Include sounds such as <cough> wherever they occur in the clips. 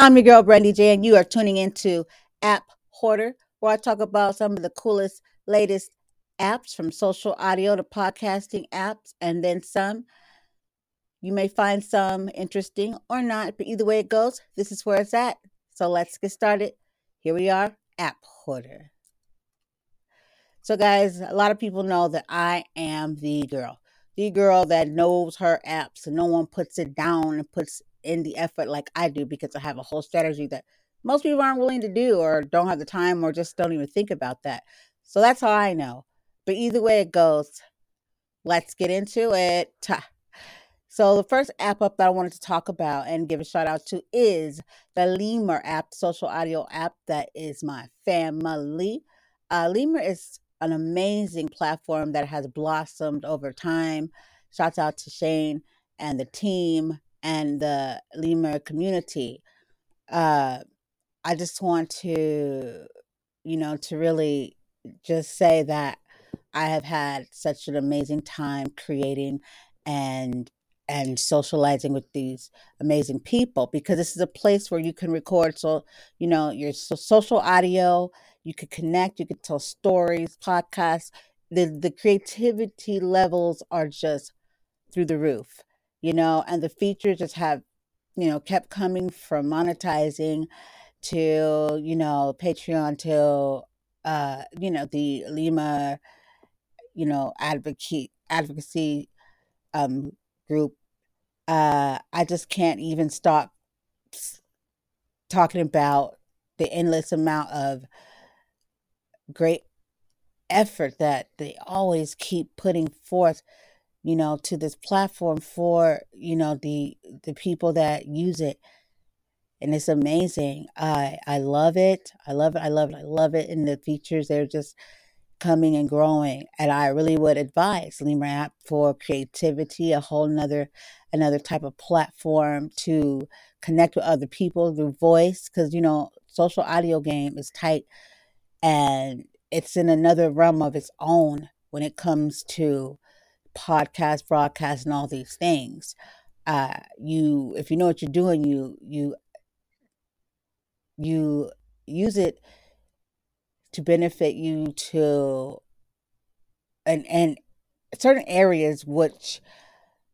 I'm your girl, Brandy J, and you are tuning into App Hoarder, where I talk about some of the coolest, latest apps from social audio to podcasting apps and then some. You may find some interesting or not, but either way it goes, this is where it's at. So let's get started. Here we are, App Hoarder. So, guys, a lot of people know that I am the girl, the girl that knows her apps, and no one puts it down and puts in the effort like I do because I have a whole strategy that most people aren't willing to do or don't have the time or just don't even think about that. So that's how I know. But either way it goes, let's get into it. So the first app up that I wanted to talk about and give a shout out to is the Lemur app, social audio app that is my family. Uh, Lemur is an amazing platform that has blossomed over time. Shouts out to Shane and the team and the Lemur community. Uh, I just want to, you know, to really just say that I have had such an amazing time creating and and socializing with these amazing people because this is a place where you can record so you know your so- social audio you could connect you could tell stories podcasts the the creativity levels are just through the roof you know and the features just have you know kept coming from monetizing to you know patreon to uh you know the Lemur you know advocate advocacy um group. Uh i just can't even stop talking about the endless amount of great effort that they always keep putting forth you know to this platform for you know the the people that use it. And it's amazing. I i love it. I love it. I love it. I love it. And the features they're just coming and growing. And i really would advise Lemur app for creativity a whole nother another type of platform to connect with other people through voice because you know social audio game is tight and it's in another realm of its own when it comes to podcast broadcast and all these things uh you if you know what you're doing you you you use it to benefit you to and and certain areas which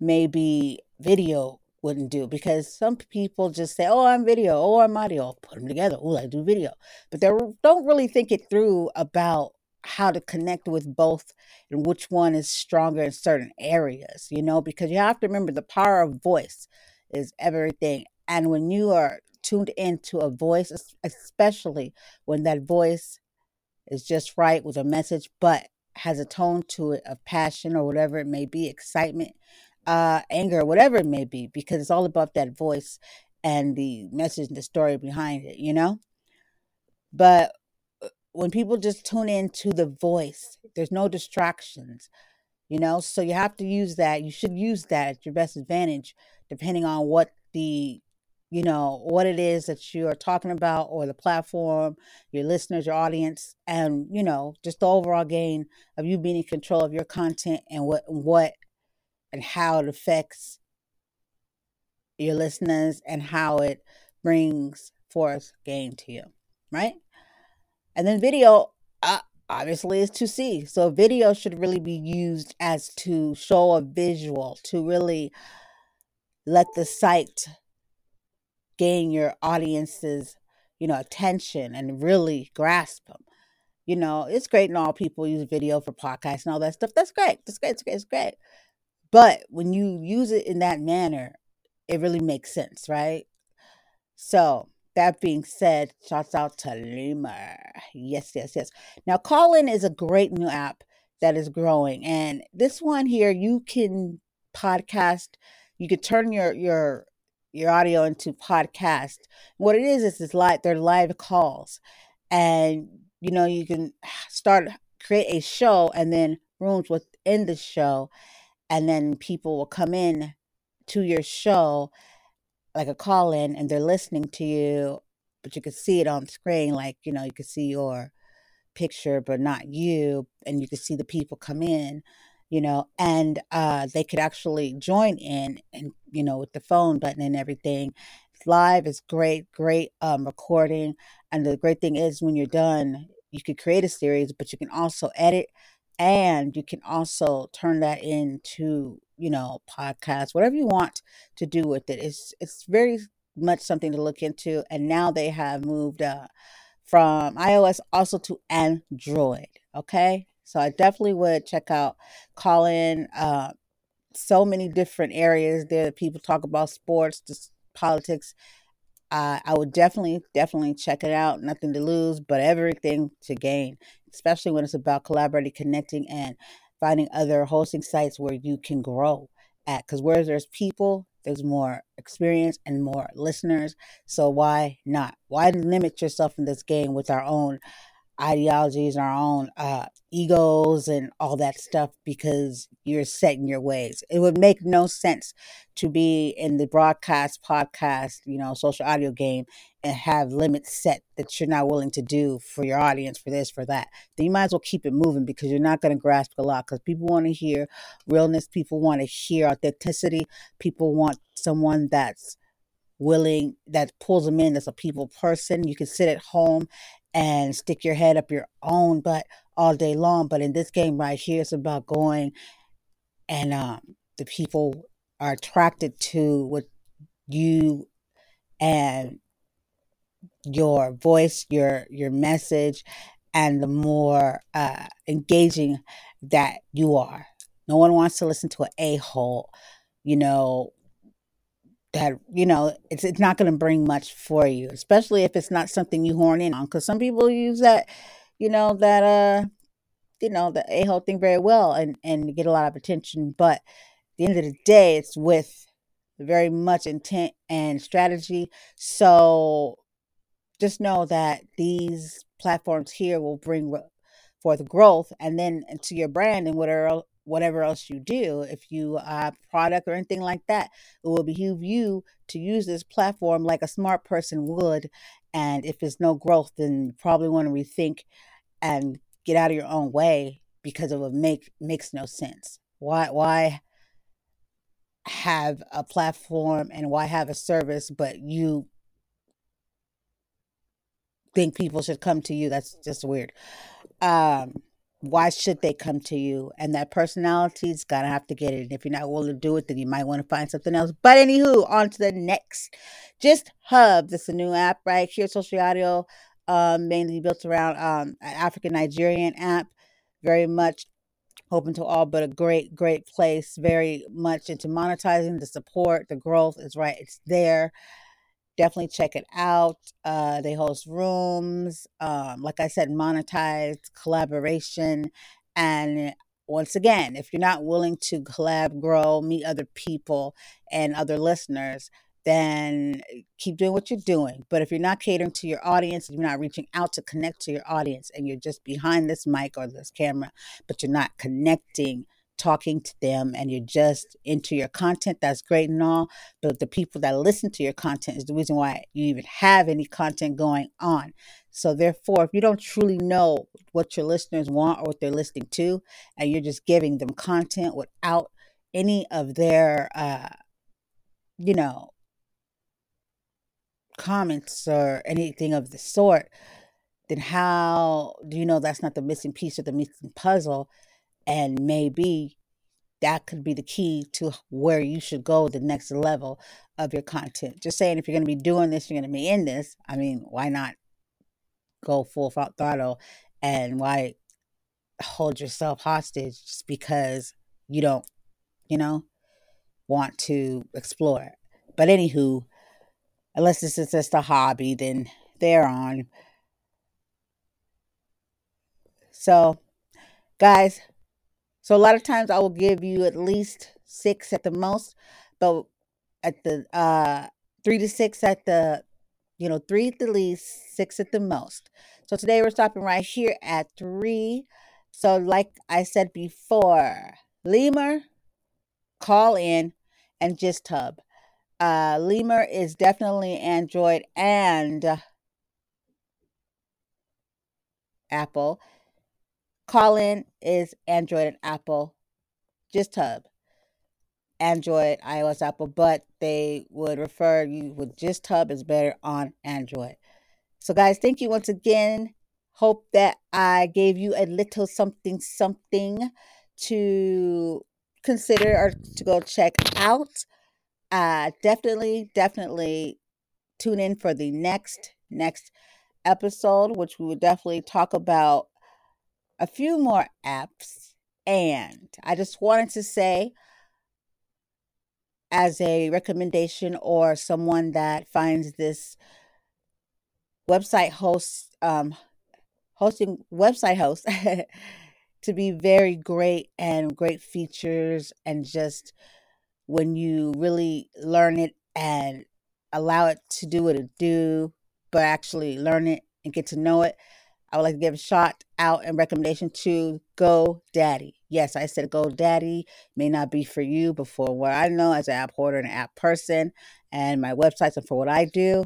maybe video wouldn't do because some people just say oh i'm video. Oh i'm audio. Put them together. Oh i do video. But they don't really think it through about how to connect with both and which one is stronger in certain areas you know because you have to remember the power of voice is everything and when you are tuned into a voice es- especially when that voice is just right with a message, but has a tone to it of passion or whatever it may be, excitement, uh, anger, whatever it may be, because it's all about that voice and the message and the story behind it, you know? But when people just tune into the voice, there's no distractions, you know? So you have to use that. You should use that at your best advantage, depending on what the you know what it is that you are talking about or the platform your listeners your audience and you know just the overall gain of you being in control of your content and what what and how it affects your listeners and how it brings forth gain to you right and then video uh, obviously is to see. So video should really be used as to show a visual to really let the site gain your audience's you know attention and really grasp them you know it's great and all people use video for podcasts and all that stuff. That's great. That's great. It's great. It's great. But when you use it in that manner it really makes sense right? So that being said shouts out to lemur. Yes yes yes. Now Callin is a great new app that is growing and this one here you can podcast you could turn your your your audio into podcast. What it is is it's live they're live calls and you know you can start create a show and then rooms within the show and then people will come in to your show like a call in and they're listening to you but you can see it on screen like you know you can see your picture but not you and you can see the people come in you know and uh they could actually join in and you know with the phone button and everything live is great, great um, recording. And the great thing is, when you're done, you could create a series, but you can also edit and you can also turn that into you know podcast whatever you want to do with it it's it's very much something to look into and now they have moved uh, from ios also to android okay so i definitely would check out Callin uh, so many different areas there that people talk about sports just politics uh, I would definitely, definitely check it out. Nothing to lose, but everything to gain, especially when it's about collaborating, connecting, and finding other hosting sites where you can grow at. Because where there's people, there's more experience and more listeners. So why not? Why limit yourself in this game with our own ideologies, our own uh, egos, and all that stuff because you're set in your ways. It would make no sense to be in the broadcast, podcast, you know, social audio game and have limits set that you're not willing to do for your audience, for this, for that. Then you might as well keep it moving because you're not going to grasp a lot because people want to hear realness, people want to hear authenticity, people want someone that's willing that pulls them in that's a people person you can sit at home and stick your head up your own butt all day long. But in this game right here, it's about going and um, the people are attracted to what you and your voice, your your message, and the more uh, engaging that you are. No one wants to listen to an a hole, you know, that you know it's it's not going to bring much for you especially if it's not something you horn in on because some people use that you know that uh you know the a-hole thing very well and and get a lot of attention but at the end of the day it's with very much intent and strategy. So just know that these platforms here will bring forth growth and then to your brand and whatever whatever else you do, if you have product or anything like that, it will behoove you to use this platform like a smart person would. And if there's no growth, then you probably want to rethink and get out of your own way because it would make makes no sense. Why why have a platform and why have a service but you think people should come to you? That's just weird. Um why should they come to you? And that personality's gotta have to get it. And if you're not willing to do it, then you might want to find something else. But anywho, on to the next. Just Hub. This is a new app right here, social audio, um, mainly built around um, an African Nigerian app. Very much open to all, but a great, great place. Very much into monetizing the support, the growth is right. It's there definitely check it out. Uh, they host rooms, um, like I said, monetized collaboration. And once again, if you're not willing to collab, grow, meet other people and other listeners, then keep doing what you're doing. But if you're not catering to your audience, you're not reaching out to connect to your audience, and you're just behind this mic or this camera, but you're not connecting talking to them and you're just into your content, that's great and all. But the people that listen to your content is the reason why you even have any content going on. So, therefore, if you don't truly know what your listeners want or what they're listening to, and you're just giving them content without any of their, uh, you know, comments or anything of the sort, then how do you know that's not the missing piece of the missing puzzle? And maybe that could be the key to where you should go the next level of your content. Just saying, if you're going to be doing this, you're going to be in this. I mean, why not go full throttle and why hold yourself hostage just because you don't, you know, want to explore? But anywho, unless this is just a hobby, then they're on. So, guys, so a lot of times I will give you at least six at the most, but at the uh three to six at the you know, three at the least, six at the most. So today we're stopping right here at three. So like I said before, Lemur, Callin, and GistHub. Uh, Lemur is definitely Android and Apple. Callin is Android and Apple. GistHub. Android, iOS, Apple, but they would refer you with GistHub is better on Android. So, guys, thank you once again. Hope that I gave you a little something, something to consider or to go check out. Uh, definitely, definitely tune in for the next next episode, which we will definitely talk about a few more apps. And I just wanted to say, as a recommendation or someone that finds this website host um, hosting website host <laughs> to be very great and great features and just when you really learn it and allow it to do what it do but actually learn it and get to know it i would like to give a shout out and recommendation to Go Daddy. yes i said GoDaddy may not be for you but for what i know as an app hoarder and an app person and my websites and for what i do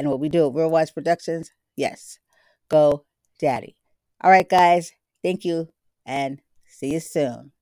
and what we do at Real Wise Productions, yes, go daddy. All right, guys, thank you and see you soon.